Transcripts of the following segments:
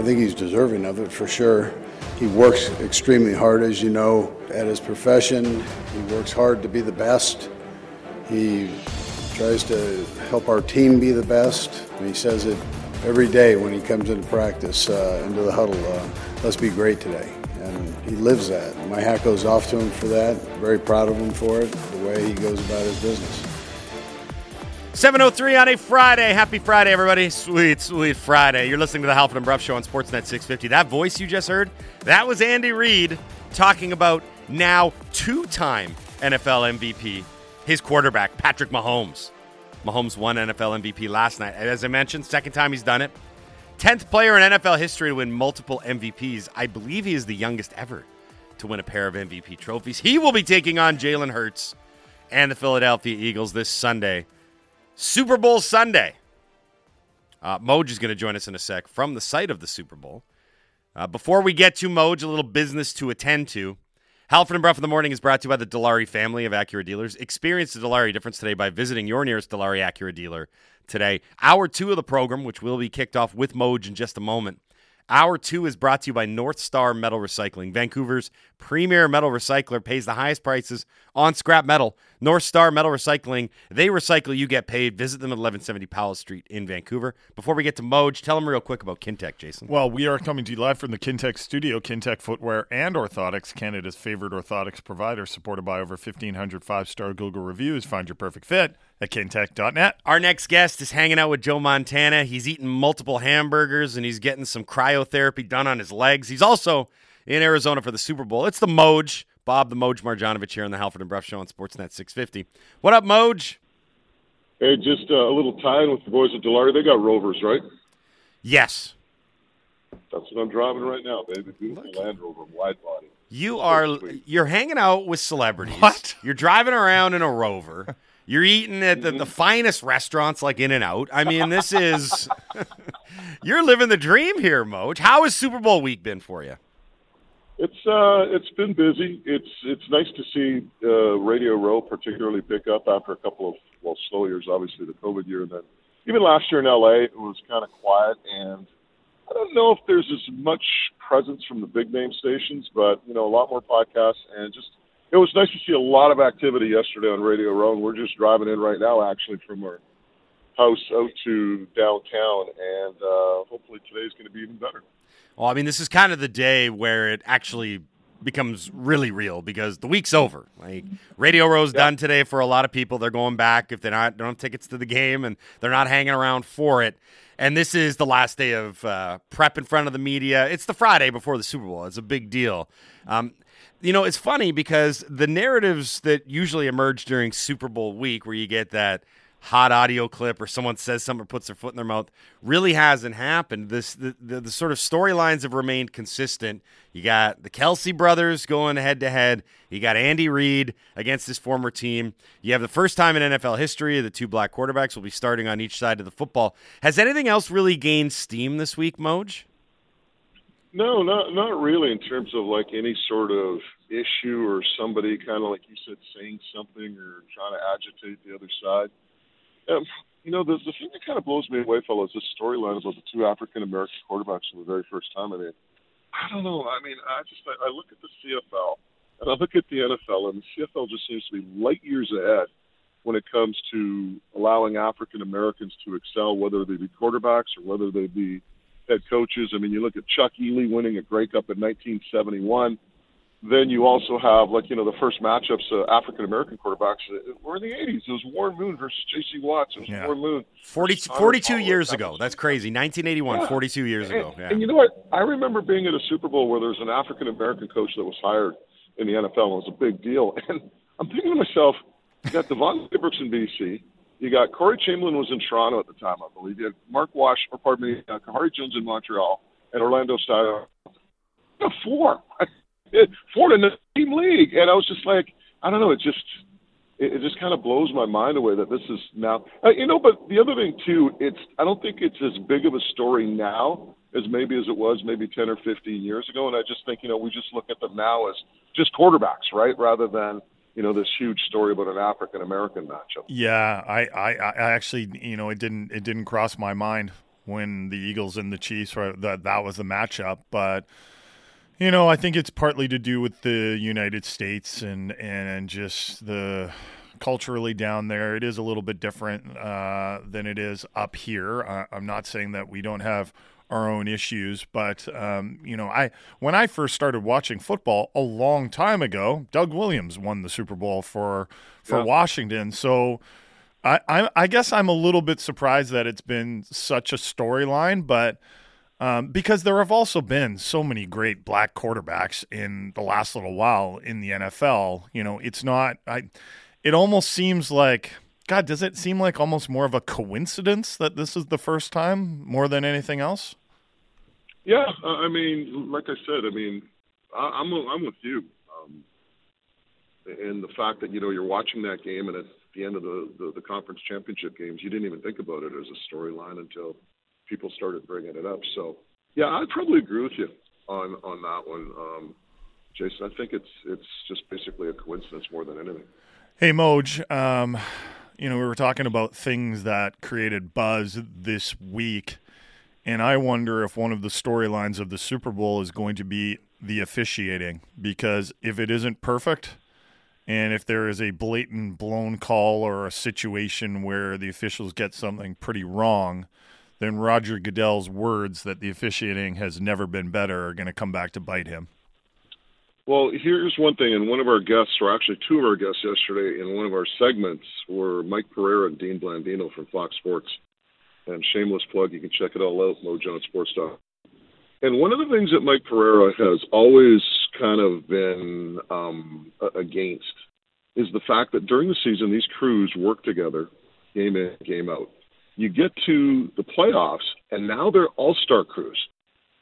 I think he's deserving of it for sure. He works extremely hard, as you know, at his profession. He works hard to be the best. He tries to help our team be the best. And he says it every day when he comes into practice, uh, into the huddle. Uh, let's be great today. And he lives that. My hat goes off to him for that. Very proud of him for it, the way he goes about his business. 703 on a Friday. Happy Friday, everybody. Sweet, sweet Friday. You're listening to the Halford and Brough Show on Sportsnet 650. That voice you just heard, that was Andy Reid talking about now two time NFL MVP, his quarterback, Patrick Mahomes. Mahomes won NFL MVP last night. As I mentioned, second time he's done it. 10th player in NFL history to win multiple MVPs. I believe he is the youngest ever to win a pair of MVP trophies. He will be taking on Jalen Hurts and the Philadelphia Eagles this Sunday Super Bowl Sunday. Uh, Moj is going to join us in a sec from the site of the Super Bowl. Uh, before we get to Moj, a little business to attend to. Halford and Brough in the Morning is brought to you by the Dilawri family of Acura dealers. Experience the Dilawri difference today by visiting your nearest Dilawri Acura dealer today. Hour two of the program, which will be kicked off with Moj in just a moment, Hour two is brought to you by North Star Metal Recycling. Vancouver's premier metal recycler pays the highest prices on scrap metal. North Star Metal Recycling, they recycle, you get paid. Visit them at 1170 Powell Street in Vancouver. Before we get to Moj, tell them real quick about Kintec, Jason. Well, we are coming to you live from the Kintec studio. Kintec Footwear and Orthotics, Canada's favorite orthotics provider, supported by over 1,500 five star Google reviews. Find your perfect fit at kintec.net. Our next guest is hanging out with Joe Montana. He's eating multiple hamburgers and he's getting some cryotherapy done on his legs. He's also in Arizona for the Super Bowl. It's the Moj, Bob the Moj Marjanovic here on the Halford and Brough Show on Sportsnet 650. What up, Moj? Hey, just uh, a little time with the boys at Dilawri. They got rovers, right? Yes. That's what I'm driving right now, baby. Beautiful Land Rover, wide body. You are you're hanging out with celebrities. What? You're driving around in a Rover. You're eating at the, the finest restaurants like In and Out. I mean, this is you're living the dream here, Moj. How has Super Bowl week been for you? It's uh, it's been busy. It's it's nice to see uh, Radio Row particularly pick up after a couple of well slow years, obviously the COVID year, and then even last year in LA it was kind of quiet. And I don't know if there's as much presence from the big name stations, but you know a lot more podcasts and just it was nice to see a lot of activity yesterday on Radio Row. And we're just driving in right now, actually, from our house out to downtown, and uh, hopefully today's going to be even better. Well, I mean, this is kind of the day where it actually becomes really real because the week's over. Like Radio Row's done today for a lot of people. They're going back if they're not don't have tickets to the game and they're not hanging around for it. And this is the last day of uh, prep in front of the media. It's the Friday before the Super Bowl. It's a big deal. Um, you know, it's funny because the narratives that usually emerge during Super Bowl week, where you get that hot audio clip or someone says something or puts their foot in their mouth really hasn't happened. This the, the, the sort of storylines have remained consistent. You got the Kelce brothers going head to head. You got Andy Reid against his former team. You have the first time in NFL history the two black quarterbacks will be starting on each side of the football. Has anything else really gained steam this week, Moj? No, not not really in terms of like any sort of issue or somebody kind of like you said saying something or trying to agitate the other side. Um, you know, the the thing that kind of blows me away, fellas, this storyline about the two African American quarterbacks for the very first time. I mean, I don't know. I mean, I just I, I look at the CFL and I look at the NFL, and the CFL just seems to be light years ahead when it comes to allowing African Americans to excel, whether they be quarterbacks or whether they be head coaches. I mean, you look at Chuck Ealey winning a Grey Cup in 1971. Then you also have, like, you know, the first matchups, uh, African American quarterbacks uh, were in the 80s. It was Warren Moon versus J.C. Watts. It was Yeah. Warren Moon. 40, 42 years ago. That's crazy. 1981, Yeah. 42 years And, ago. Yeah. and you know what? I remember being at a Super Bowl where there was an African American coach that was hired in the NFL. And it was a big deal. And I'm thinking to myself, you got DeVone Claybrooks in BC. You got Corey Chamblin was in Toronto at the time, I believe. You had Mark Wash, or pardon me, uh, Khari Jones in Montreal, and Orlando Steinauer. Four, four in the team league, and I was just like, I don't know. It just it, it just kind of blows my mind away that this is now. Uh, you know, but the other thing too, it's I don't think it's as big of a story now as maybe as it was maybe ten or fifteen years ago. And I just think you know we just look at them now as just quarterbacks, right, rather than you know this huge story about an African American matchup. Yeah, I, I, I actually, you know, it didn't, it didn't cross my mind when the Eagles and the Chiefs were that that was the matchup, but you know, I think it's partly to do with the United States and and just the culturally down there. It is a little bit different uh, than it is up here. Uh, I'm not saying that we don't have our own issues, but um, you know, I when I first started watching football a long time ago, Doug Williams won the Super Bowl for for yeah. Washington. So I, I, I guess I'm a little bit surprised that it's been such a storyline, but. Um, because there have also been so many great black quarterbacks in the last little while in the NFL. You know, it's not. I. It almost seems like God. Does it seem like almost more of a coincidence that this is the first time more than anything else? Yeah, I mean, like I said, I mean, I, am I'm with you, um, and the fact that you know you're watching that game and at the end of the, the the conference championship games, you didn't even think about it as a storyline until people started bringing it up. So, yeah, I'd probably agree with you on on that one, um, Jason. I think it's it's just basically a coincidence more than anything. Hey, Moj. Um, you know, we were talking about things that created buzz this week. And I wonder if one of the storylines of the Super Bowl is going to be the officiating, because if it isn't perfect, and if there is a blatant blown call or a situation where the officials get something pretty wrong, then Roger Goodell's words that the officiating has never been better are going to come back to bite him. Well, here's one thing, and one of our guests, or actually two of our guests yesterday in one of our segments, were Mike Pereira and Dean Blandino from Fox Sports. And shameless plug, you can check it all out, mojohnsports.com. And one of the things that Mike Pereira has always kind of been um, against is the fact that during the season, these crews work together, game in, game out. You get to the playoffs, and now they're all star crews.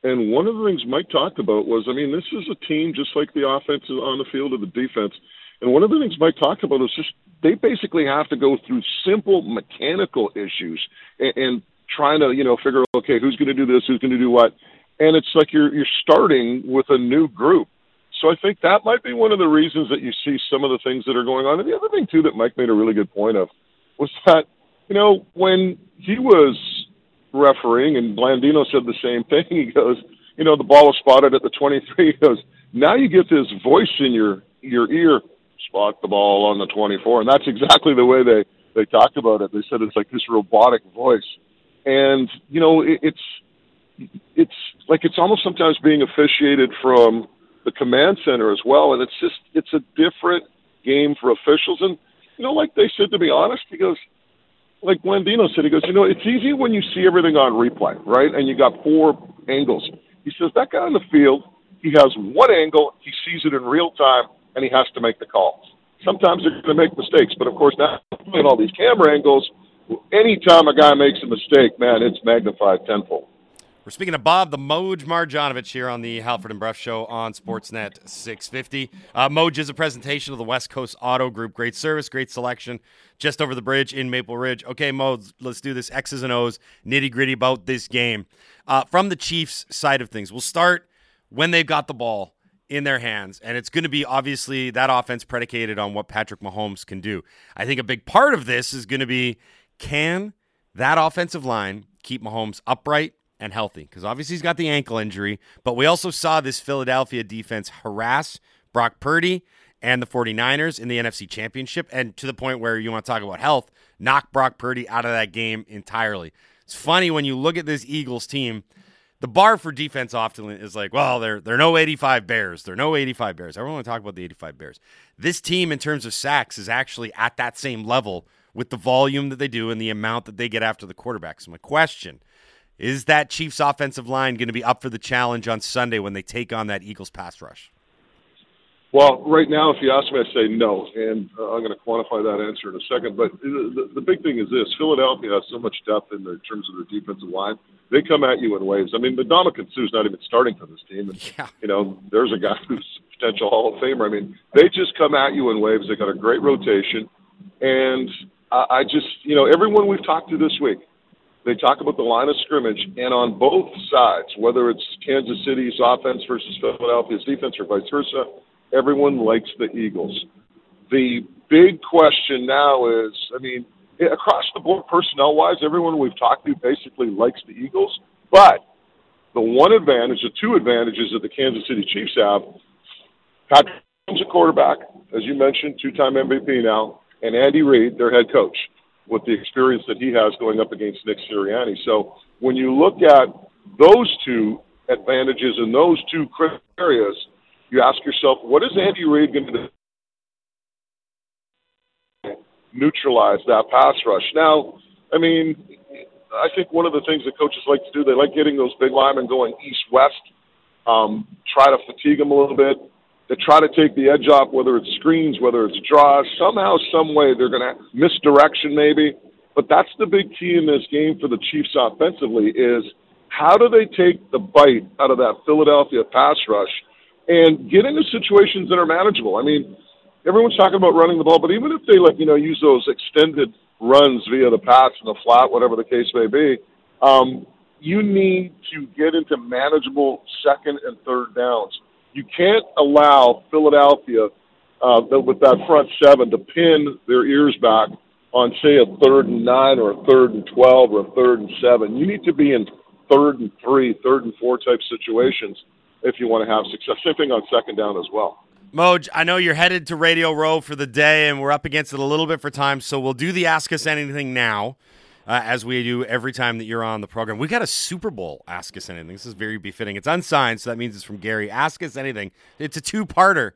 And one of the things Mike talked about was, I mean, this is a team just like the offense is on the field or the defense. And one of the things Mike talked about was just they basically have to go through simple mechanical issues and, and trying to, you know, figure out, okay, who's going to do this, who's going to do what. And it's like you're you're starting with a new group. So I think that might be one of the reasons that you see some of the things that are going on. And the other thing too that Mike made a really good point of was that, you know, when he was refereeing and Blandino said the same thing, he goes, you know, the ball was spotted at the 23. He goes, now you get this voice in your your ear spot the ball on the 24, and that's exactly the way they they talked about it. They said it's like this robotic voice, and you know it, it's it's like it's almost sometimes being officiated from the command center as well, and it's just it's a different game for officials. And you know, like they said, to be honest, he goes, like Blandino said, he goes, you know, it's easy when you see everything on replay, right? And you got four angles. He says that guy on the field, he has one angle, he sees it in real time, and he has to make the calls. Sometimes they're going to make mistakes, but of course now playing all these camera angles, anytime a guy makes a mistake, man, it's magnified tenfold. We're speaking to Bob, the Moj Marjanovic here on the Halford and Brough Show on Sportsnet 650. Uh, Moj is a presentation of the West Coast Auto Group. Great service, great selection, just over the bridge in Maple Ridge. Okay, Moj, let's do this X's and O's, nitty gritty about this game. Uh, from the Chiefs' side of things, we'll start when they've got the ball in their hands. And it's going to be obviously that offense predicated on what Patrick Mahomes can do. I think a big part of this is going to be can that offensive line keep Mahomes upright and healthy? Because obviously he's got the ankle injury, but we also saw this Philadelphia defense harass Brock Purdy and the 49ers in the NFC Championship, and to the point where you want to talk about health, knock Brock Purdy out of that game entirely. It's funny when you look at this Eagles team the bar for defense often is like, well, they're they're no 85 Bears. They're no 85 Bears. Everyone want to talk about the 85 Bears. This team, in terms of sacks, is actually at that same level with the volume that they do and the amount that they get after the quarterback. So my question is that Chiefs offensive line going to be up for the challenge on Sunday when they take on that Eagles pass rush? Well, right now, if you ask me, I say no, and uh, I'm going to quantify that answer in a second. But the, the, the big thing is this: Philadelphia has so much depth in, in terms of their defensive line. They come at you in waves. I mean, Ndamukong Suh's not even starting for this team, and yeah. you know, there's a guy who's potential Hall of Famer. I mean, they just come at you in waves. They got a great rotation, and I, I just, you know, everyone we've talked to this week, they talk about the line of scrimmage, and on both sides, whether it's Kansas City's offense versus Philadelphia's defense or vice versa Everyone likes the Eagles. The big question now is, I mean, eh, across the board, personnel wise, everyone we've talked to basically likes the Eagles. But the one advantage, the two advantages that the Kansas City Chiefs have, Patrick Mahomes, a quarterback, as you mentioned, two-time MVP now, and Andy Reid, their head coach, with the experience that he has going up against Nick Sirianni. So when you look at those two advantages in those two areas, you ask yourself, what is Andy Reid going to do? Neutralize that pass rush. Now, I mean, I think one of the things that coaches like to do, they like getting those big linemen going east-west, um, try to fatigue them a little bit. They try to take the edge off, whether it's screens, whether it's draws. Somehow, some way, they're going to misdirection maybe. But that's the big key in this game for the Chiefs offensively is how do they take the bite out of that Philadelphia pass rush and get into situations that are manageable? I mean, everyone's talking about running the ball, but even if they like you know use those extended runs via the pass and the flat, whatever the case may be, um, you need to get into manageable second and third downs. You can't allow Philadelphia uh, with that front seven to pin their ears back on say a third and nine or a third and twelve or a third and seven. You need to be in third and three, third and four type situations if you want to have success. Same thing on second down as well. Moj, I know you're headed to Radio Row for the day, and we're up against it a little bit for time, so we'll do the Ask Us Anything now, uh, as we do every time that you're on the program. We got a Super Bowl Ask Us Anything. This is very befitting. It's unsigned, so that means it's from Gary. Ask Us Anything. It's a two-parter.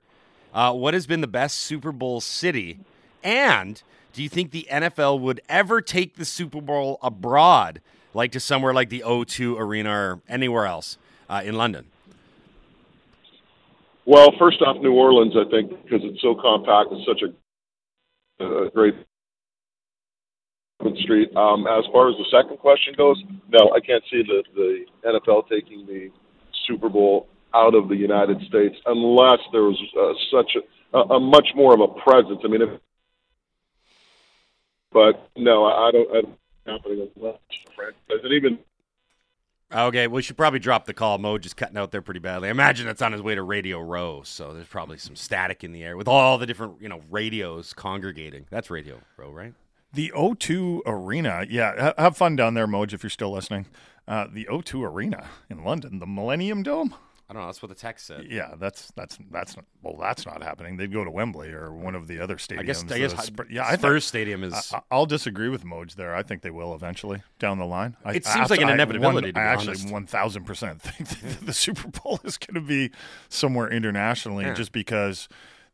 Uh, what has been the best Super Bowl city? And do you think the NFL would ever take the Super Bowl abroad, like to somewhere like the O2 Arena or anywhere else uh, in London? Well, first off, New Orleans, I think, because it's so compact, it's such a, a great street. Um, as far as the second question goes, no, I can't see the, the NFL taking the Super Bowl out of the United States unless there was uh, such a, a, a much more of a presence. I mean, if, but no, I, I don't. I don't happening unless even Okay, we should probably drop the call. Mo just cutting out there pretty badly. I imagine it's on his way to Radio Row, so there's probably some static in the air with all the different you know radios congregating. That's Radio Row, right? The O2 Arena, yeah, have fun down there, Moj, if you're still listening. Uh, the O2 Arena in London, the Millennium Dome. I don't know. That's what the text said. Yeah, that's that's that's not, well, that's not happening. They'd go to Wembley or one of the other stadiums. I guess. I guess. Uh, yeah, I Spurs Stadium is. I, will disagree with Moj there. I think they will eventually down the line. I, it seems like an inevitability. I, one, I actually one thousand percent think that the Super Bowl is going to be somewhere internationally, yeah. just because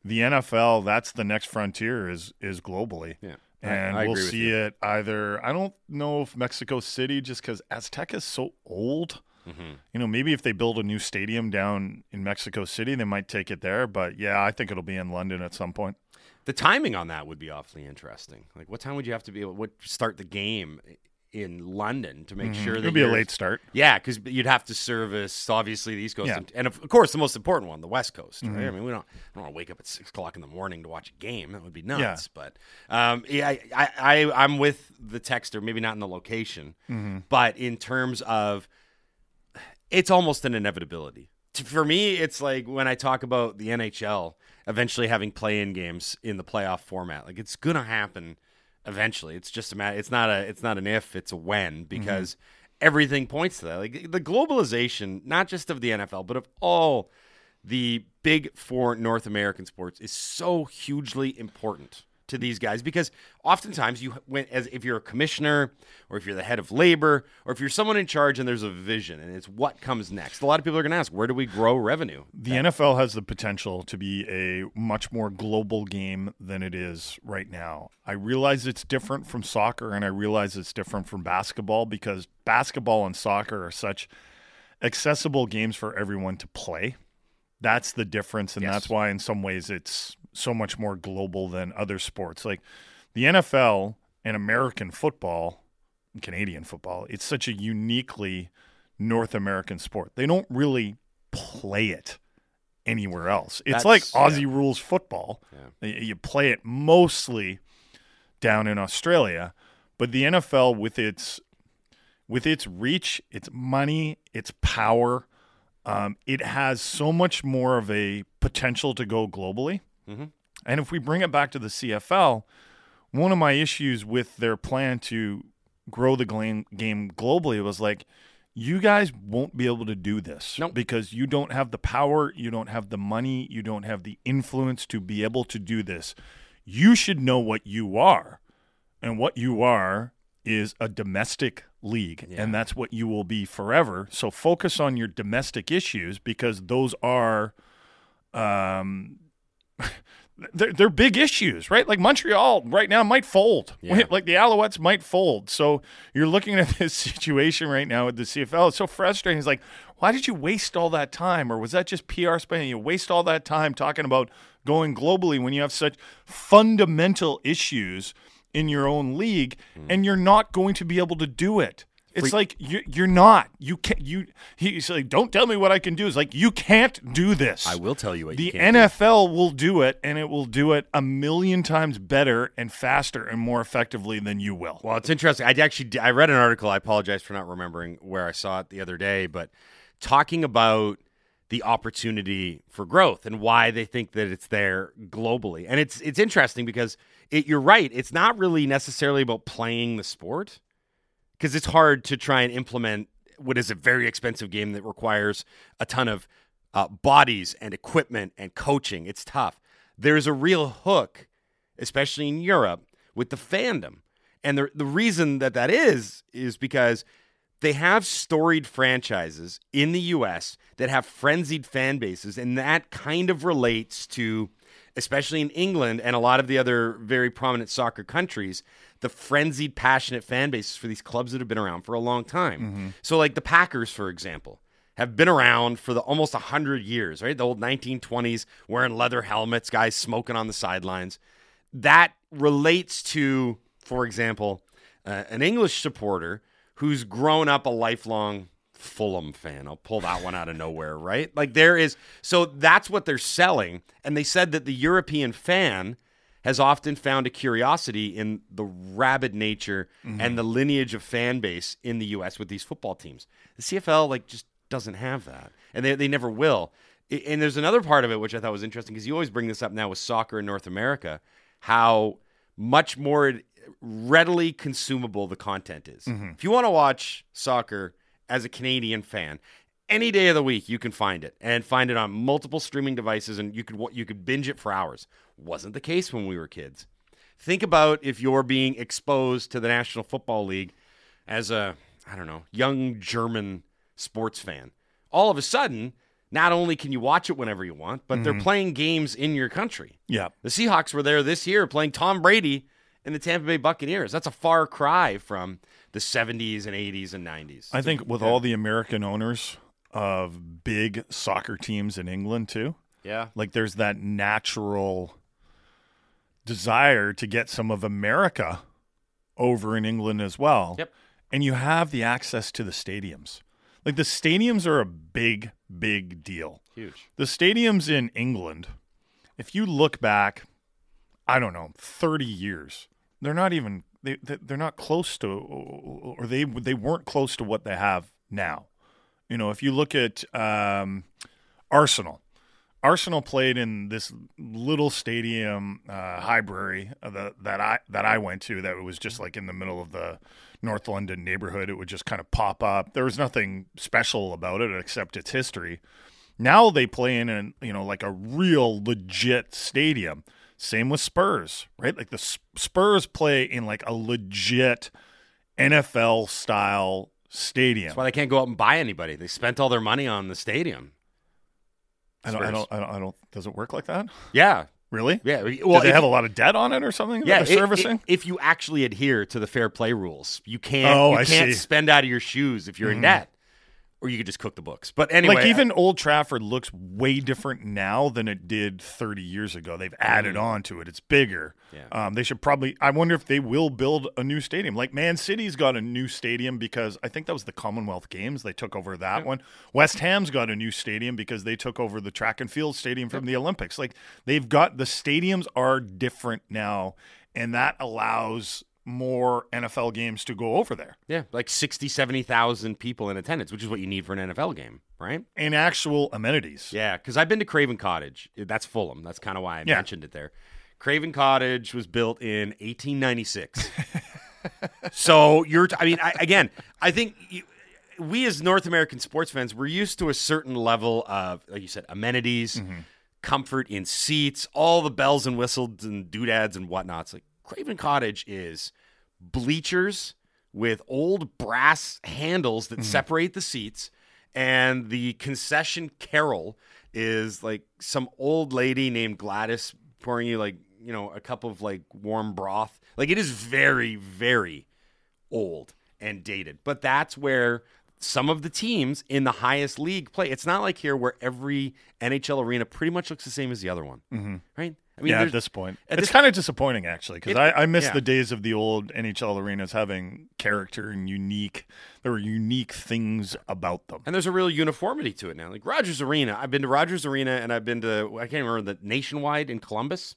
the NFL that's the next frontier is is globally. Yeah. And I, we'll see you. it either. I don't know if Mexico City, just because Aztec is so old Mm-hmm. You know, maybe if they build a new stadium down in Mexico City, they might take it there. But yeah, I think it'll be in London at some point. The timing on that would be awfully interesting. Like, what time would you have to be able to start the game in London to make mm-hmm. sure that it'll be a late start? Yeah, because you'd have to service obviously the East Coast yeah. and, and, of course the most important one, the West Coast. Mm-hmm. I mean, we don't, don't want to wake up at six o'clock in the morning to watch a game. That would be nuts. Yeah. But um, yeah, I, I, I, am with the texter. Maybe not in the location, mm-hmm. but in terms of it's almost an inevitability. For me, it's like when I talk about the NHL eventually having play-in games in the playoff format. Like it's gonna happen eventually. It's just a matter. It's not a. It's not an if. It's a when mm-hmm. because mm-hmm. everything points to that. Like the globalization, not just of the NFL, but of all the big four North American sports, is so hugely important to these guys because oftentimes you went as if you're a commissioner or if you're the head of labor or if you're someone in charge and there's a vision and it's what comes next. A lot of people are going to ask, where do we grow revenue? The uh, NFL has the potential to be a much more global game than it is right now. I realize it's different from soccer and I realize it's different from basketball because basketball and soccer are such accessible games for everyone to play. That's the difference and yes. that's why in some ways it's so much more global than other sports. Like the NFL and American football, and Canadian football, it's such a uniquely North American sport. They don't really play it anywhere else. It's That's, like Aussie yeah. rules football. Yeah. You play it mostly down in Australia, but the NFL with its with its reach, its money, its power, um, it has so much more of a potential to go globally. Mm-hmm. And if we bring it back to the CFL, one of my issues with their plan to grow the game globally was like, you guys won't be able to do this Nope. because you don't have the power, you don't have the money, you don't have the influence to be able to do this. You should know what you are. And what you are is a domestic league, Yeah. and that's what you will be forever. So focus on your domestic issues because those are um they're, they're big issues, right? Like Montreal right now might fold. Yeah. Like the Alouettes might fold. So you're looking at this situation right now with the CFL. It's so frustrating. It's like, why did you waste all that time? Or was that just PR spending? You waste all that time talking about going globally when you have such fundamental issues in your own league mm-hmm. and you're not going to be able to do it. It's like you, you're not. You can't. You. He's like, don't tell me what I can do. It's like you can't do this. I will tell you what The you can't do. NFL will do it, and it will do it a million times better and faster and more effectively than you will. Well, it's interesting. I actually I read an article. I apologize for not remembering where I saw it the other day, but talking about the opportunity for growth and why they think that it's there globally. And it's it's interesting because it, you're right. It's not really necessarily about playing the sport because it's hard to try and implement what is a very expensive game that requires a ton of uh, bodies and equipment and coaching. It's tough. There's a real hook, especially in Europe, with the fandom. And the, the reason that that is, is because they have storied franchises in the US that have frenzied fan bases. And that kind of relates to, especially in England and a lot of the other very prominent soccer countries, the frenzied, passionate fan bases for these clubs that have been around for a long time. So, like the Packers, for example, have been around for the almost 100 years, right? The old 1920s, wearing leather helmets, guys smoking on the sidelines. That relates to, for example, uh, an English supporter who's grown up a lifelong Fulham fan. I'll pull that one out of nowhere, right? Like there is, so that's what they're selling. And they said that the European fan has often found a curiosity in the rabid nature mm-hmm. and the lineage of fan base in the U.S. with these football teams. The CFL like just doesn't have that, and they they never will. And there's another part of it which I thought was interesting because you always bring this up now with soccer in North America, how much more readily consumable the content is. Mm-hmm. If you want to watch soccer as a Canadian fan, any day of the week you can find it and find it on multiple streaming devices and you could you could binge it for hours. Wasn't the case when we were kids. Think about if you're being exposed to the National Football League as a I don't know, young German sports fan. All of a sudden, not only can you watch it whenever you want, but they're mm-hmm. playing games in your country. Yeah. The Seahawks were there this year playing Tom Brady and the Tampa Bay Buccaneers. That's a far cry from the 70s and 80s and 90s. I think with all the American owners of big soccer teams in England too, yeah. like there's that natural desire to get some of America over in England as well. Yep. And you have the access to the stadiums. Like the stadiums are a big, big deal. Huge. The stadiums in England, if you look back, I don't know, 30 years, they're not even they they- they're not close to or they they weren't close to what they have now. You know, if you look at um, Arsenal, Arsenal played in this little stadium, uh, Highbury, uh, the, that I that I went to. That was just like in the middle of the North London neighborhood. It would just kind of pop up. There was nothing special about it except its history. Now they play in an you know like a real legit stadium. Same with Spurs, right? Like the Spurs play in like a legit NFL style stadium. That's why they can't go out and buy anybody. They spent all their money on the stadium. I don't, I don't, I don't, I don't. Does it work like that? Yeah. Really? Yeah. Well, Do they if- have a lot of debt on it or something? yeah, that they're i- i- servicing. if you actually adhere to the fair play rules, you can't. Oh, you I can't see. spend out of your shoes if you're in mm-hmm. debt, or you could just cook the books. But anyway, like even Old Trafford looks way different now than it did 30 years ago. They've added on to it. It's bigger. Yeah. Um, they should probably. I wonder if they will build a new stadium. Like Man City's got a new stadium because I think that was the Commonwealth Games. They took over that one. West Ham's got a new stadium because they took over the track and field stadium from the Olympics. Like they've got the stadiums are different now, and that allows more NFL games to go over there. yeah, like 60, 70,000 people in attendance, which is what you need for an NFL game, right? And actual amenities. Yeah, because I've been to Craven Cottage. That's Fulham. That's kind of why I Yeah. mentioned it there. Craven Cottage was built in 1896. so you're, t- I mean, I, again, I think you, we as North American sports fans, we're used to a certain level of, like you said, amenities, mm-hmm. comfort in seats, all the bells and whistles and doodads and whatnots. Like Craven Cottage is bleachers with old brass handles that separate the seats, and the concession carol is like some old lady named Gladys pouring you like you know a cup of like warm broth. Like it is very very old and dated. But that's where some of the teams in the highest league play. It's not like here where every NHL arena pretty much looks the same as the other one, mm-hmm. right? I yeah, at this point, at it's kind of disappointing actually because I, I miss yeah. the days of the old NHL arenas having character and unique. There were unique things about them. And there's a real uniformity to it now. Like Rogers Arena, I've been to Rogers Arena and I've been to I can't remember the Nationwide in Columbus.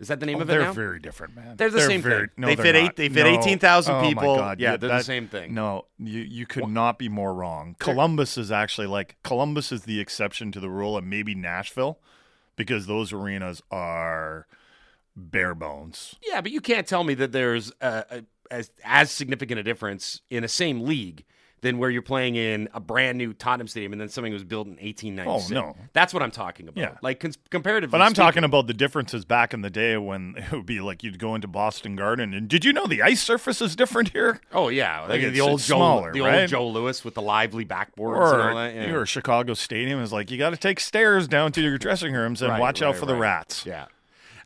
Is that the name Oh, of it they're now? very different, man. They're the same very, thing. No, They they're fit eight- not. they fit No. 18,000 Oh, people. God. Yeah, You- they're the same thing. No, you you could not be more wrong. Columbus is actually like Columbus is the exception to the rule, and maybe Nashville, because those arenas are bare bones. Yeah, but you can't tell me that there's a, a, as as significant a difference in a same league than where you're playing in a brand new Tottenham Stadium and then something was built in 1896. Oh, no. that's what I'm talking about. Yeah. like cons- comparatively. But I'm speaking- talking about the differences back in the day when it would be like you'd go into Boston Garden and did you know the ice surface is different here? Oh yeah, like, Like, the old Joe, smaller, the right? old Joe Louis with the lively backboards and all Or that. Yeah. your Chicago Stadium is like you got to take stairs down to your dressing rooms and Right, watch out right, for the rats. Yeah.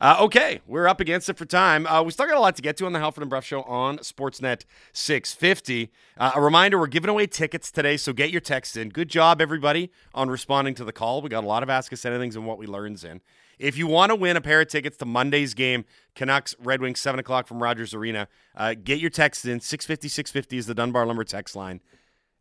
Uh, okay, we're up against it for time. Uh, we still got a lot to get to on the Halford and Brough Show on Sportsnet 650. Uh, a reminder: we're giving away tickets today, so get your texts in. Good job, everybody, on responding to the call. We got a lot of Ask Us Anything's and what we learns in. If you want to win a pair of tickets to Monday's game, Canucks Red Wings seven o'clock from Rogers Arena, uh, get your texts in. 650 650 is the Dunbar Lumber text line.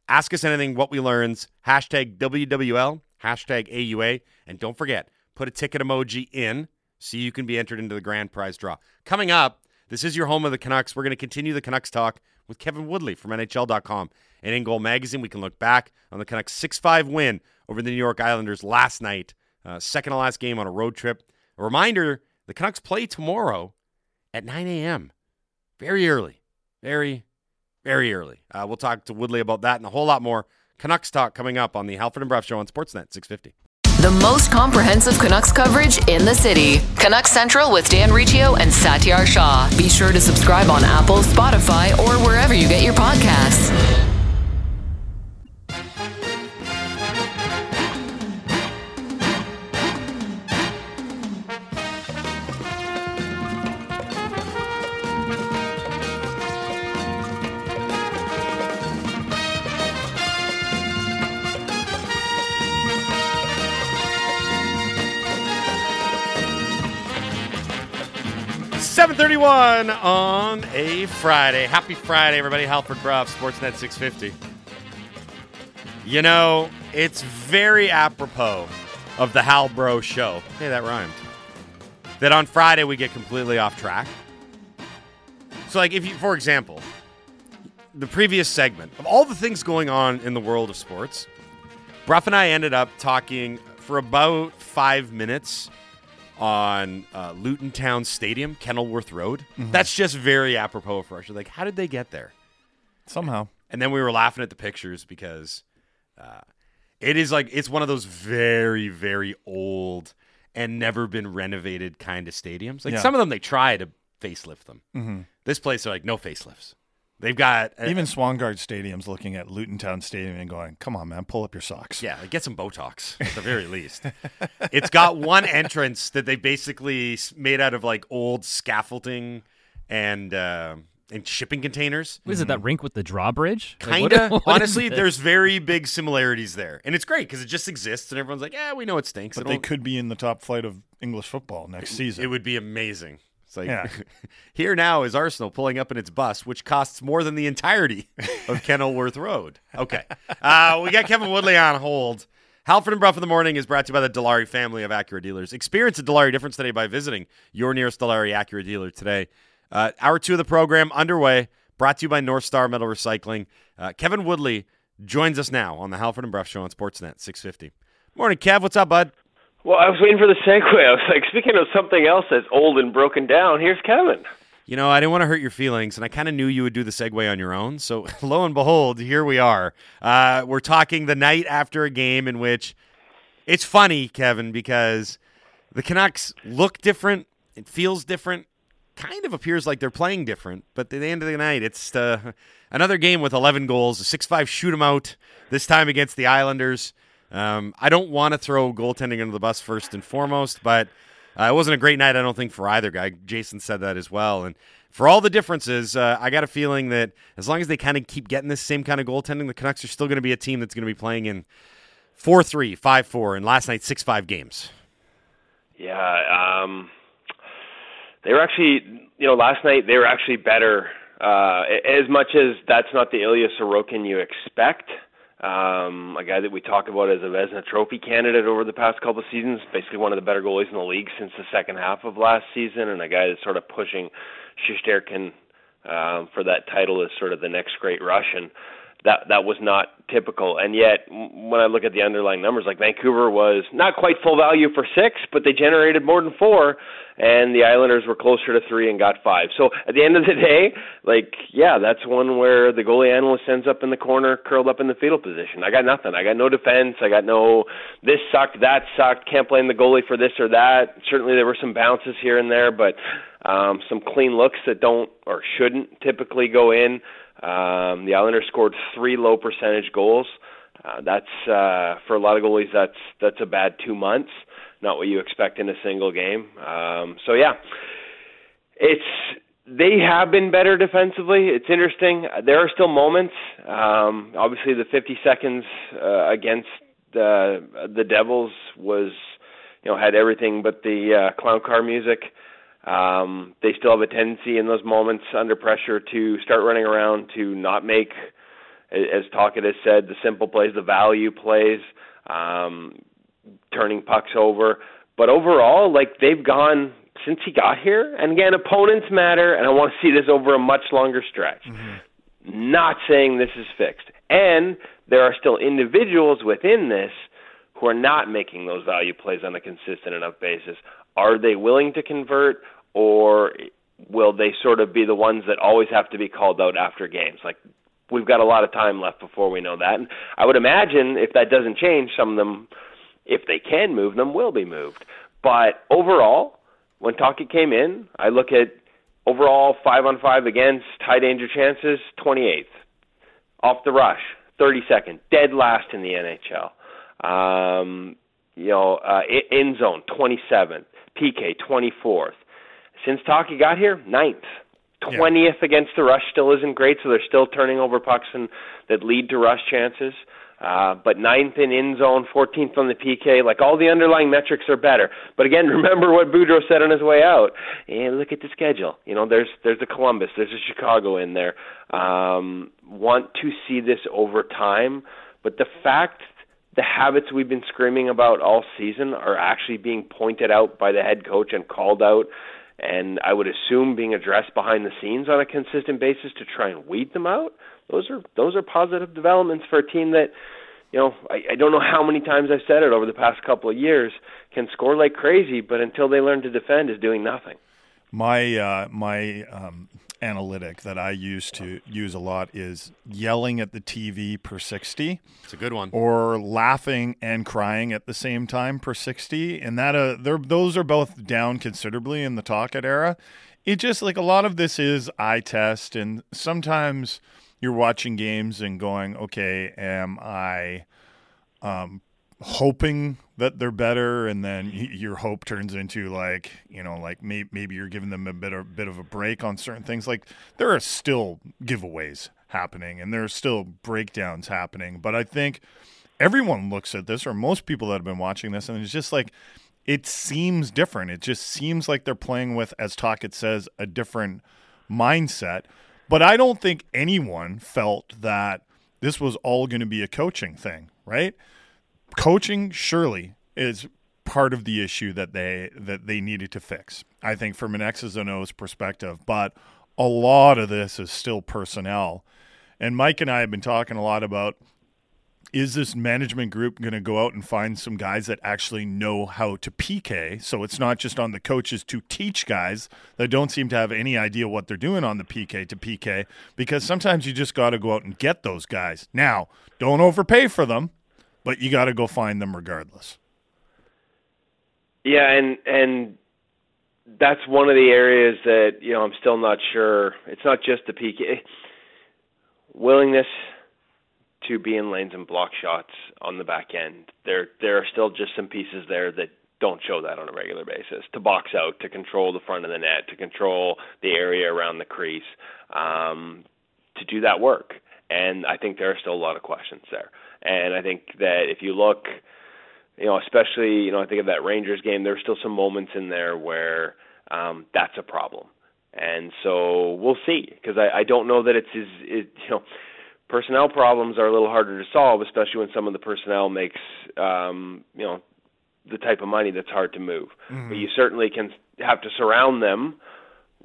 Ask us anything, what we learns, hashtag WWL, hashtag AUA, and don't forget, put a ticket emoji in so you can be entered into the grand prize draw. Coming up, this is your home of the Canucks. We're going to continue the Canucks talk with Kevin Woodley from NHL.com. And InGoal Magazine, we can look back on the Canucks 6 5 win over the New York Islanders last night, uh, second to last game on a road trip. A reminder the Canucks play tomorrow at 9 a.m. Very early. Very, very early. Uh, we'll talk to Woodley about that and a whole lot more. Canucks talk coming up on the Halford and Brough Show on Sportsnet 650. The most comprehensive Canucks coverage in the city. Canucks Central with Dan Riccio and Satiar Shah. Be sure to subscribe on Apple, Spotify, or wherever you get your podcasts. Seven thirty-one on a Friday. Happy Friday, everybody! Halford Brough, Sportsnet six fifty. You know, it's very apropos of the Hal Bro show. Hey, that rhymed. That on Friday we get completely off track. So, like, if you, for example, the previous segment of all the things going on in the world of sports, Brough and I ended up talking for about five minutes on uh, Luton Town Stadium, Kenilworth Road. That's just very apropos for us. Like, how did they get there? Somehow. And then we were laughing at the pictures because uh, it is like it's one of those very, very old and never been renovated kind of stadiums. Like Yeah. some of them, they try to facelift them. This place, they're like no facelifts. They've got uh, Even Swangard Stadium's looking at Luton Town Stadium and going, "Come on, man, pull up your socks." Yeah, get some Botox at the very least. It's got one entrance that they basically made out of like old scaffolding and uh, and shipping containers. What is it? That rink with the drawbridge? Kinda. what is Honestly, there's very big similarities there, and it's great because it just exists, and everyone's like, "Yeah, we know it stinks." But It they could be in the top flight of English football next season. It would be amazing. It's like Yeah. here now is Arsenal pulling up in its bus, which costs more than the entirety of Kenilworth Road. Okay, uh, we got Kevin Woodley on hold. Halford and Brough in the morning is brought to you by the Dilawri family of Acura dealers. Experience a Dilawri difference today by visiting your nearest Dilawri Acura dealer today. Uh, hour two of the program underway. Brought to you by North Star Metal Recycling. Uh, Kevin Woodley joins us now on the Halford and Brough Show on Sportsnet 650. Morning, Kev. What's up, bud? Well, I was waiting for the segue. I was like, speaking of something else that's old and broken down, here's Kevin. You know, I didn't want to hurt your feelings, and I kind of knew you would do the segue on your own. So, lo and behold, here we are. Uh, we're talking the night after a game in which it's funny, Kevin, because the Canucks look different, it feels different, kind of appears like they're playing different. But at the end of the night, it's uh, another game with 11 goals, a 6 5 shoot 'em out, this time against the Islanders. Um, I don't want to throw goaltending under the bus first and foremost, but uh, it wasn't a great night, I don't think, for either guy. Jason said that as well. And for all the differences, uh, I got a feeling that as long as they kind of keep getting this same kind of goaltending, the Canucks are still going to be a team that's going to be playing in 4 3, 5 4, and last night 6 5 games. Yeah. Um, they were actually, you know, last night they were actually better. Uh, as much as that's not the Ilya Sorokin you expect, um, a guy that we talk about as a Vezina Trophy candidate over the past couple of seasons, basically one of the better goalies in the league since the second half of last season, and a guy that's sort of pushing Shesterkin um, for that title as sort of the next great Russian. That that was not typical, and yet when I look at the underlying numbers, like Vancouver was not quite full value for six, but they generated more than four, and the Islanders were closer to three and got five. So at the end of the day, like yeah, that's one where the goalie analyst ends up in the corner, curled up in the fetal position. I got nothing. I got no defense. I got no this sucked, that sucked. Can't blame the goalie for this or that. Certainly there were some bounces here and there, but um, some clean looks that don't or shouldn't typically go in. Um, the Islanders scored three low percentage goals. Uh, that's uh, for a lot of goalies. That's that's a bad two months not what you expect in a single game. Um, so yeah, it's they have been better defensively. It's interesting. There are still moments. Um, obviously, the 50 seconds uh, against the the Devils was, you know, had everything but the uh, clown car music. Um, they still have a tendency in those moments under pressure to start running around to not make, as Tocchet has said, the simple plays, the value plays. Um, turning pucks over. But overall, like they've gone since he got here, and again, opponents matter, and I want to see this over a much longer stretch. Mm-hmm. Not saying this is fixed. And there are still individuals within this who are not making those value plays on a consistent enough basis. Are they willing to convert, or will they sort of be the ones that always have to be called out after games? Like, we've got a lot of time left before we know that. And I would imagine if that doesn't change, some of them if they can move them, will be moved. But overall, when Tocchet came in, I look at overall five on five against high danger chances, 28th. Off the rush, 32nd, dead last in the NHL. Um, you know, uh, in zone, 27th. PK, 24th. Since Tocchet got here, ninth. 20th yeah. against the rush still isn't great, so they're still turning over pucks and that lead to rush chances. Uh, but ninth in in zone, 14th on the PK. Like all the underlying metrics are better. But again, remember what Boudreau said on his way out. And look at the schedule. You know, there's there's a Columbus, there's a Chicago in there. Um, want to see this over time, but the fact the habits we've been screaming about all season are actually being pointed out by the head coach and called out and I would assume being addressed behind the scenes on a consistent basis to try and weed them out those are those are positive developments for a team that you know I, I don't know how many times I've said it over the past couple of years can score like crazy, but until they learn to defend, is doing nothing. My uh, my um, analytic that I use to use a lot is yelling at the TV per sixty. It's a good one. Or laughing and crying at the same time per sixty, and that uh, those are both down considerably in the Tocchet era. It just like a lot of this is eye test, and sometimes you're watching games and going, okay, am I um, hoping that they're better, and then your hope turns into like, you know, like maybe, you're giving them a bit of, bit of a break on certain things. Like there are still giveaways happening, and there are still breakdowns happening, but I think everyone looks at this, or most people that have been watching this, and it's just like it seems different. It just seems like they're playing with, as Tocchet says, a different mindset. But I don't think anyone felt that this was all going to be a coaching thing, right? Coaching surely is part of the issue that they that they needed to fix. I think from an X's and O's perspective, but a lot of this is still personnel. And Mike and I have been talking a lot about is this management group going to go out and find some guys that actually know how to PK? So it's not just on the coaches to teach guys that don't seem to have any idea what they're doing on the PK to PK, because sometimes you just got to go out and get those guys. Now, don't overpay for them, but you got to go find them regardless. Yeah, and and that's one of the areas that you know I'm still not sure. It's not just the PK willingness to be in lanes and block shots on the back end. There there are still just some pieces there that don't show that on a regular basis. To box out, to control the front of the net, to control the area around the crease, um, to do that work. And I think there are still a lot of questions there. And I think that if you look, you know, especially you know, I think of that Rangers game. There's still some moments in there where um, that's a problem. And so we'll see because I, I don't know that it's as it, you know personnel problems are a little harder to solve, especially when some of the personnel makes um, you know the type of money that's hard to move. Mm-hmm. But you certainly can have to surround them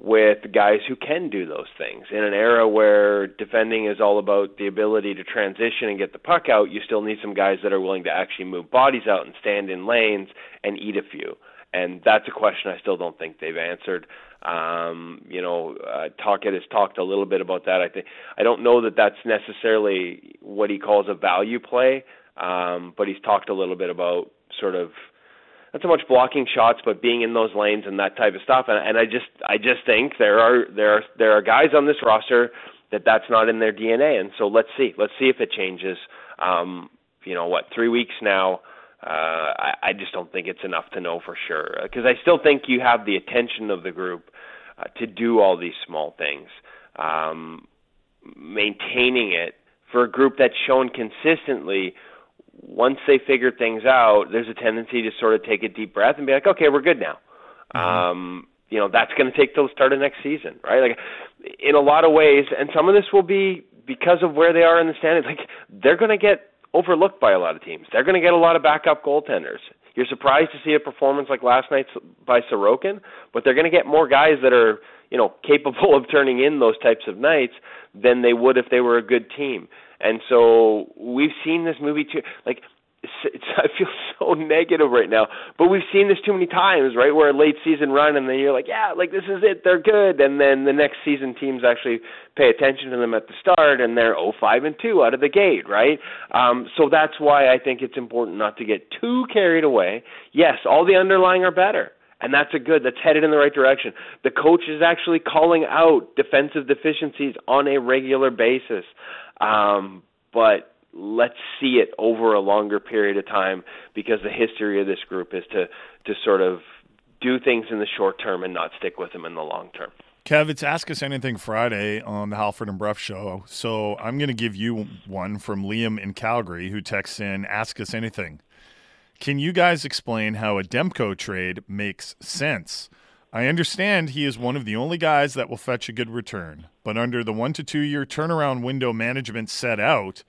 with guys who can do those things. In an era where defending is all about the ability to transition and get the puck out, you still need some guys that are willing to actually move bodies out and stand in lanes and eat a few. And that's a question I still don't think they've answered. Um, you know, uh, Tocchet has talked a little bit about that. I think I don't know that that's necessarily what he calls a value play, um, but he's talked a little bit about sort of not so much blocking shots, but being in those lanes and that type of stuff. And, and I just I just think there are there are there are guys on this roster that that's not in their DNA. And so let's see let's see if it changes. Um, you know what? Three weeks now uh, I, I just don't think it's enough to know for sure because I still think you have the attention of the group uh, to do all these small things. Um, maintaining it for a group that's shown consistently once they figure things out, there's a tendency to sort of take a deep breath and be like, okay, we're good now. Mm-hmm. Um, you know, that's going to take till the start of next season, right? Like, in a lot of ways, and some of this will be because of where they are in the standings. Like, they're going to get overlooked by a lot of teams. They're going to get a lot of backup goaltenders. You're surprised to see a performance like last night's by Sorokin, but they're going to get more guys that are, you know, capable of turning in those types of nights than they would if they were a good team. And so we've seen this movie too. Like it's, I feel so negative right now, but we've seen this too many times, right? Where a late season run, and then you're like, yeah, like this is it, they're good, and then the next season teams actually pay attention to them at the start, and they're 0-5 and 2 out of the gate, right? Um, so that's why I think it's important not to get too carried away. Yes, all the underlying are better. And that's a good. That's headed in the right direction. The coach is actually calling out defensive deficiencies on a regular basis. Um, but let's see it over a longer period of time because the history of this group is to to sort of do things in the short term and not stick with them in the long term. Kev, it's Ask Us Anything Friday on the Halford and Brough Show. So I'm going to give you one from Liam in Calgary who texts in Ask Us Anything. Can you guys explain how a Demco trade makes sense? I understand he is one of the only guys that will fetch a good return, but under the one to two year turnaround window management set out,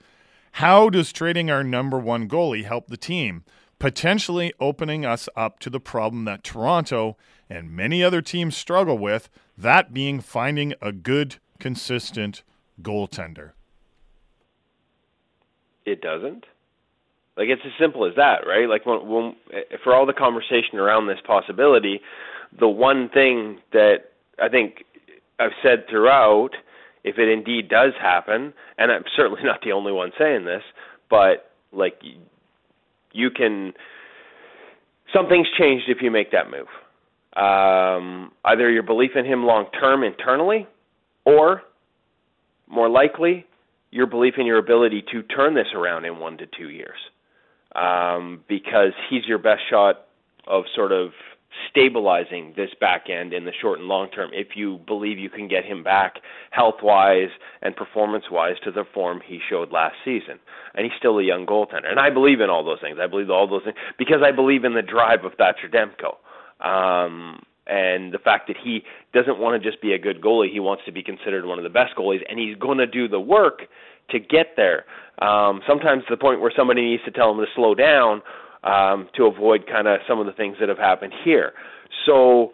how does trading our number one goalie help the team? Potentially opening us up to the problem that Toronto and many other teams struggle with, that being finding a good, consistent goaltender. It doesn't. Like it's as simple as that, right? Like when, when for all the conversation around this possibility, the one thing that I think I've said throughout if it indeed does happen, and I'm certainly not the only one saying this, but like you can something's changed if you make that move. Um, either your belief in him long term internally, or more likely your belief in your ability to turn this around in one to two years, um, because he's your best shot of sort of stabilizing this back end in the short and long term if you believe you can get him back health wise and performance wise to the form he showed last season. And he's still a young goaltender. And I believe in all those things. I believe all those things because I believe in the drive of Thatcher Demko. Um and the fact that he doesn't want to just be a good goalie, he wants to be considered one of the best goalies, and he's going to do the work to get there. Um, sometimes to the point where somebody needs to tell him to slow down, um, to avoid kind of some of the things that have happened here. So,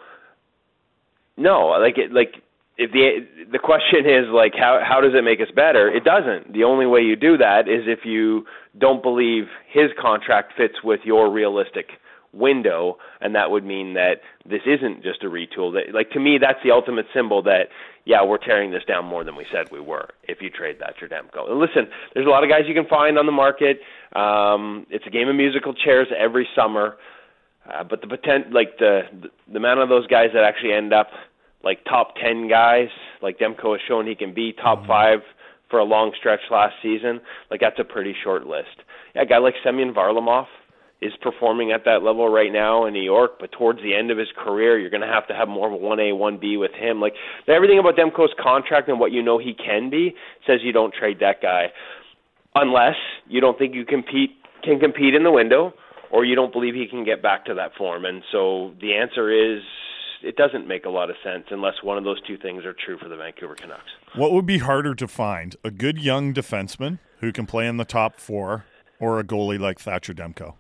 no, like it, like if the the question is like how how does it make us better? It doesn't. The only way you do that is if you don't believe his contract fits with your realistic window, and that would mean that this isn't just a retool. That like to me, that's the ultimate symbol that yeah, we're tearing this down more than we said we were. If you trade Thatcher Demko, and listen, there's a lot of guys you can find on the market. Um, it's a game of musical chairs every summer, uh, but the potent like the the amount of those guys that actually end up like top 10 guys, like Demko has shown he can be top mm-hmm. five for a long stretch last season, like that's a pretty short list. Yeah, a guy like Semyon Varlamov is performing at that level right now in New York, but towards the end of his career, you're going to have to have more of a 1A, 1B with him. Like everything about Demko's contract and what you know he can be says you don't trade that guy unless you don't think you compete can compete in the window or you don't believe he can get back to that form. And so the answer is it doesn't make a lot of sense unless one of those two things are true for the Vancouver Canucks. What would be harder to find? A good young defenseman who can play in the top four, or a goalie like Thatcher Demko?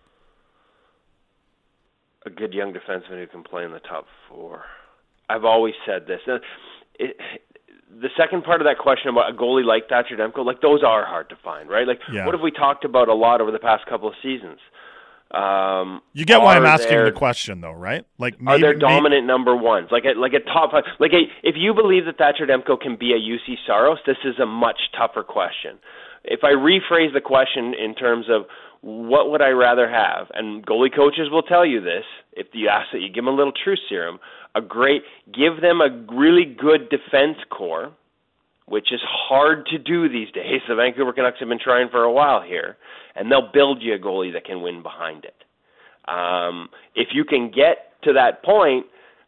A good young defenseman who can play in the top four. I've always said this. It, the second part of that question about a goalie like Thatcher Demko, like those are hard to find, right? Like, yeah. what have we talked about a lot over the past couple of seasons? Um, you get why I'm asking there, the question, though, right? Like, maybe, are there dominant maybe, number ones? Like, a, like a top five? Like, a, if you believe that Thatcher Demko can be a Juuse Saros, this is a much tougher question. If I rephrase the question in terms of what would I rather have, and goalie coaches will tell you this. If you ask that, you give them a little truth serum. A great, give them a really good defense core, which is hard to do these days. The Vancouver Canucks have been trying for a while here and they'll build you a goalie that can win behind it. Um, if you can get to that point,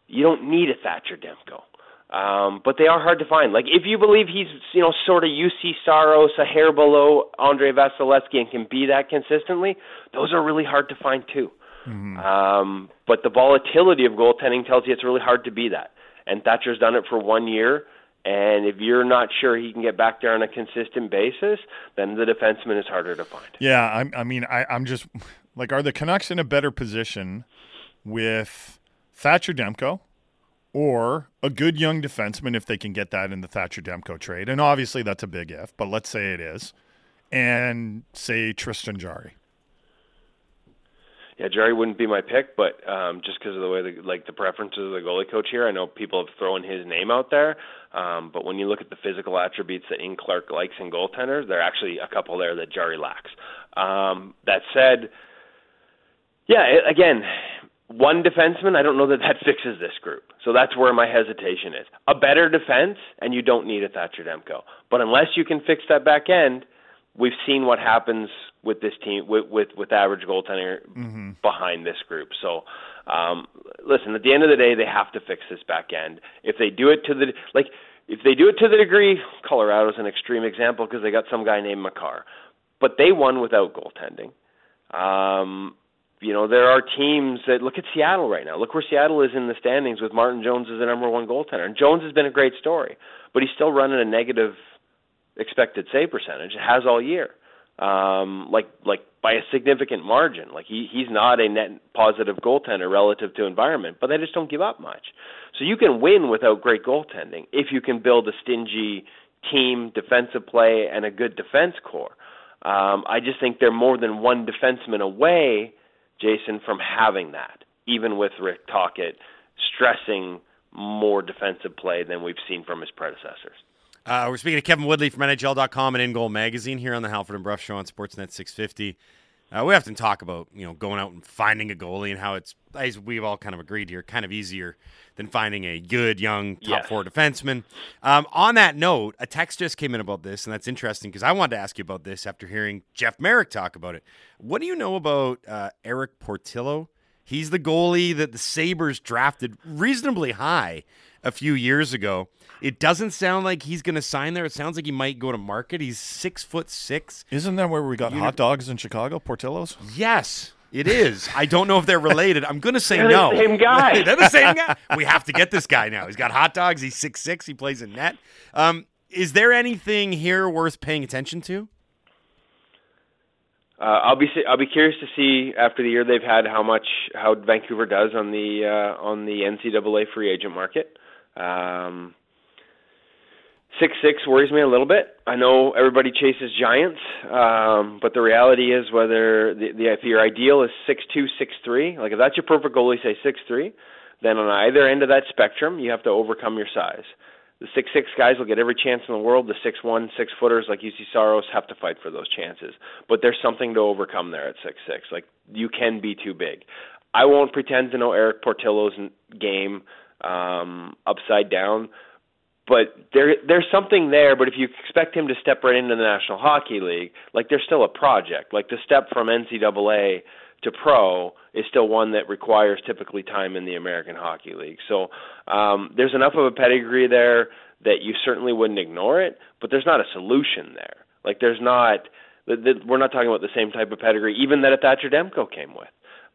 you don't need a Thatcher Demko. Um, but they are hard to find. Like if you believe he's you know sort of Juuse Saros, a hair below Andrei Vasilevskiy, and can be that consistently, those are really hard to find too. Mm-hmm. Um, but the volatility of goaltending tells you it's really hard to be that. And Thatcher's done it for one year. And if you're not sure he can get back there on a consistent basis, then the defenseman is harder to find. Yeah, I, I mean, I, I'm just like, are the Canucks in a better position with Thatcher Demko or a good young defenseman if they can get that in the Thatcher Demko trade? And obviously, that's a big if, but let's say it is. And say Tristan Jarry yeah, Jarry wouldn't be my pick, but um, just because of the way the like the preferences of the goalie coach here, I know people have thrown his name out there. Um, but when you look at the physical attributes that Ian Clark likes in goaltenders, there are actually a couple there that Jarry lacks. Um, that said, yeah, it, again, one defenseman, I don't know that that fixes this group. So that's where my hesitation is. A better defense, and you don't need a Thatcher Demko. But unless you can fix that back end, we've seen what happens with this team with with, with average goaltending mm-hmm. behind this group. So um, listen, at the end of the day, they have to fix this back end. If they do it to the like, if they do it to the degree, Colorado's an extreme example because they got some guy named Makar, but they won without goaltending. Um, you know, there are teams that look at Seattle right now. Look where Seattle is in the standings with Martin Jones as the number one goaltender. And Jones has been a great story, but he's still running a negative expected save percentage. It has all year um, like like by a significant margin. Like he he's not a net positive goaltender relative to environment, but they just don't give up much. So you can win without great goaltending if you can build a stingy team, defensive play, and a good defense core. Um, I just think they're more than one defenseman away, Jason, from having that. Even with Rick Tocchet stressing more defensive play than we've seen from his predecessors. Uh, we're speaking to Kevin Woodley from NHL.com and InGoal Magazine here on the Halford and Brough Show on Sportsnet 650. Uh, we often talk about you know going out and finding a goalie and how it's as we've all kind of agreed here, kind of easier than finding a good young top yes. four defenseman. Um, on that note, a text just came in about this, and that's interesting because I wanted to ask you about this after hearing Jeff Marek talk about it. What do you know about uh, Erik Portillo? He's the goalie that the Sabres drafted reasonably high a few years ago. It doesn't sound like he's going to sign there. It sounds like he might go to market. He's six foot six. Isn't that where we got hot dogs in Chicago, Portillo's? Yes. It is. I don't know if they're related. I'm going to say they're no. The same guy. they're the same guy. We have to get this guy now. He's got hot dogs. He's six six. He plays in net. Um, is there anything here worth paying attention to? Uh, I'll be I'll be curious to see after the year they've had how much how Vancouver does on the uh, on the NCAA free agent market. Um, six six worries me a little bit. I know everybody chases giants, um, but the reality is whether the, the if your ideal is six two six three, like if that's your perfect goalie, say six three, then on either end of that spectrum, you have to overcome your size. The six six guys will get every chance in the world. The six one six footers like Juuse Saros have to fight for those chances. But there's something to overcome there at six six. Like you can be too big. I won't pretend to know Erik Portillo's game um, upside down but there there's something there. But if you expect him to step right into the National Hockey League, like there's still a project. Like the step from NCAA to pro is still one that requires typically time in the American Hockey League. So um, there's enough of a pedigree there that you certainly wouldn't ignore it. But there's not a solution there. Like there's not. We're not talking about the same type of pedigree, even that a Thatcher Demko came with.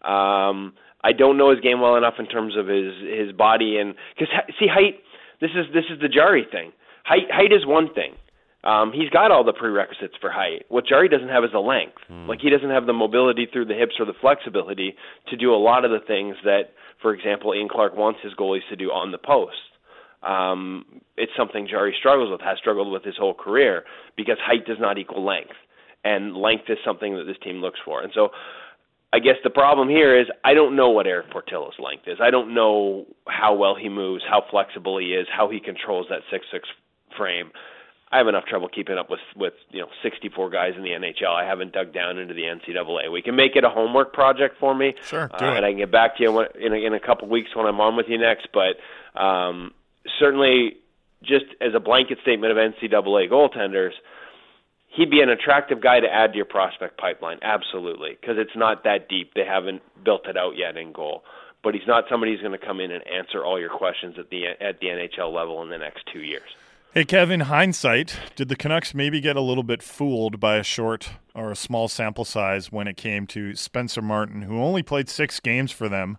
Um, I don't know his game well enough in terms of his his body and because see height this is this is the Jarry thing. Height height is one thing. Um, he's got all the prerequisites for height. What Jarry doesn't have is the length. Mm. Like he doesn't have the mobility through the hips or the flexibility to do a lot of the things that, for example, Ian Clark wants his goalies to do on the post. Um, it's something Jarry struggles with, has struggled with his whole career because height does not equal length, and length is something that this team looks for. And so, I guess the problem here is I don't know what Erik Portillo's length is. I don't know how well he moves, how flexible he is, how he controls that six six frame. I have enough trouble keeping up with with you know 64 guys in the NHL. I haven't dug down into the NCAA. We can make it a homework project for me, sure, uh, and I can get back to you in a, in a couple weeks when I'm on with you next. But um, certainly, just as a blanket statement of NCAA goaltenders, he'd be an attractive guy to add to your prospect pipeline, absolutely, because it's not that deep. They haven't built it out yet in goal. But he's not somebody who's going to come in and answer all your questions at the at the NHL level in the next two years. Hey, Kevin, hindsight, did the Canucks maybe get a little bit fooled by a short or a small sample size when it came to Spencer Martin, who only played six games for them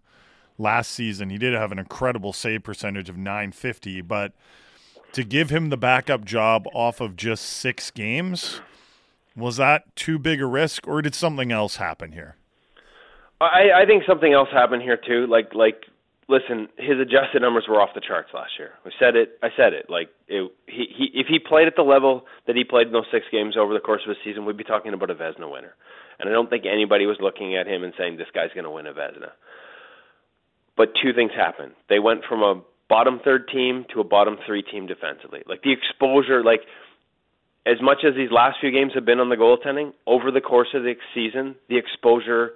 last season? He did have an incredible save percentage of 950, but to give him the backup job off of just six games, was that too big a risk, or did something else happen here? I, I think something else happened here too. Like, like, listen, his adjusted numbers were off the charts last year. I said it. I said it. Like, it, he, he, if he played at the level that he played in those six games over the course of a season, we'd be talking about a Vezina winner. And I don't think anybody was looking at him and saying this guy's going to win a Vezina. But two things happened. They went from a bottom third team to a bottom three team defensively. Like the exposure, like as much as these last few games have been on the goaltending, over the course of the season, the exposure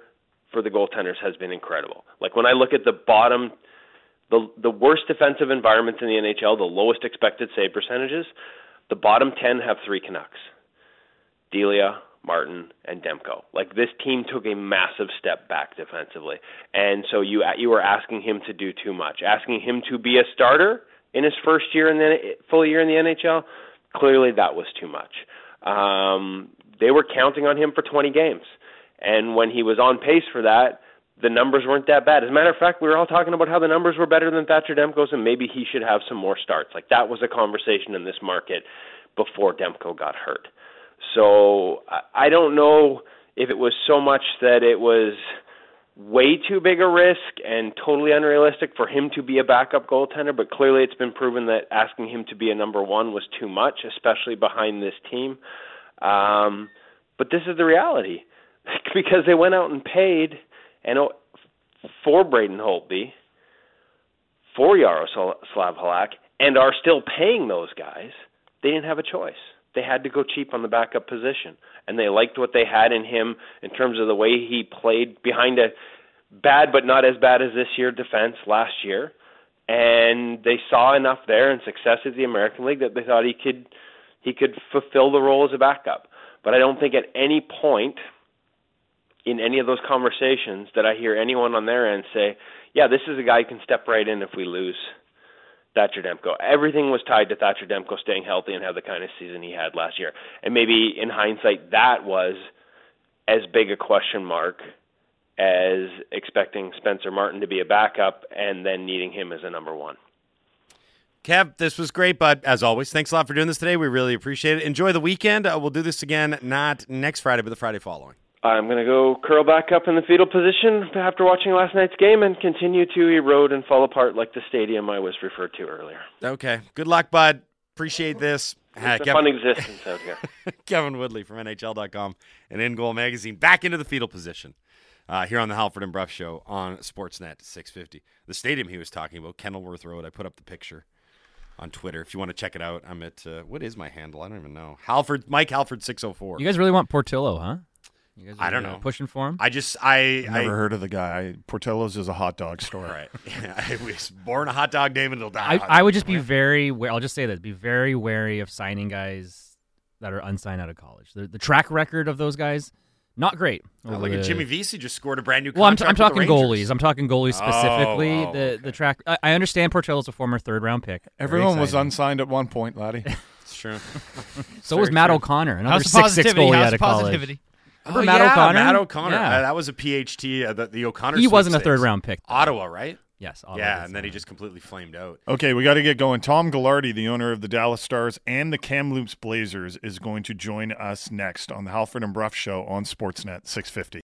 for the goaltenders has been incredible. Like when I look at the bottom, the the worst defensive environments in the NHL, the lowest expected save percentages, the bottom ten have three Canucks: Delia, Martin and Demko. Like this team took a massive step back defensively, and so you you were asking him to do too much, asking him to be a starter in his first year in the full year in the NHL. Clearly, that was too much. Um, they were counting on him for 20 games, and when he was on pace for that, the numbers weren't that bad. As a matter of fact, we were all talking about how the numbers were better than Thatcher Demko's, and maybe he should have some more starts. Like that was a conversation in this market before Demko got hurt. So I don't know if it was so much that it was way too big a risk and totally unrealistic for him to be a backup goaltender, but clearly it's been proven that asking him to be a number one was too much, especially behind this team. Um, but this is the reality because they went out and paid and oh, for Braden Holtby, for Jaroslav Halak, and are still paying those guys. They didn't have a choice they had to go cheap on the backup position. And they liked what they had in him in terms of the way he played behind a bad but not as bad as this year defense last year. And they saw enough there and success at the American League that they thought he could he could fulfill the role as a backup. But I don't think at any point in any of those conversations that I hear anyone on their end say, "Yeah, this is a guy who can step right in if we lose Thatcher Demko. Everything was tied to Thatcher Demko staying healthy and have the kind of season he had last year. And maybe in hindsight, that was as big a question mark as expecting Spencer Martin to be a backup and then needing him as a number one. Kev, this was great, but As always, thanks a lot for doing this today. We really appreciate it. Enjoy the weekend. Uh, we'll do this again, not next Friday, but the Friday following. I'm going to go curl back up in the fetal position after watching last night's game and continue to erode and fall apart like the stadium I was referred to earlier. Okay. Good luck, bud. Appreciate this. Uh, It's a fun existence out here. Kevin Woodley from NHL.com and InGoal Magazine back into the fetal position uh, here on the Halford and Brough Show on Sportsnet 650. The stadium he was talking about, Kenilworth Road. I put up the picture on Twitter. If you want to check it out, I'm at uh, what is my handle? I don't even know. Halford Mike Halford 604. You guys really want Portillo, huh? You guys I don't know. pushing for him. I just I Never I, heard of the guy. Portillo's is a hot dog store. Right. I was born a hot dog name and it'll die. I, I would just be very. wa- I'll just say this: be very wary of signing guys that are unsigned out of college. The, the track record of those guys, not great. Oh, over look at Jimmy Vesey just scored a brand new Well, I'm, t- contract. I'm with the talking goalies. I'm talking goalies oh, specifically. Oh, oh, the the track. I, I understand Portillo's a former third round pick. Everyone was unsigned at one point, laddie. It's true. So was Matt true. O'Connor, another How's the six six positivity? goalie How's out the of college. Positivity? Remember Oh, Matt yeah, O'Connor? Matt O'Connor. Yeah. Uh, that was a PHT. Uh, the, the O'Connor. He wasn't a third round pick. Ottawa, right? Yes. Ottawa yeah, and then he just completely flamed out. Okay, we got to get going. Tom Gaglardi, the owner of the Dallas Stars and the Kamloops Blazers, is going to join us next on the Halford and Brough Show on Sportsnet 650.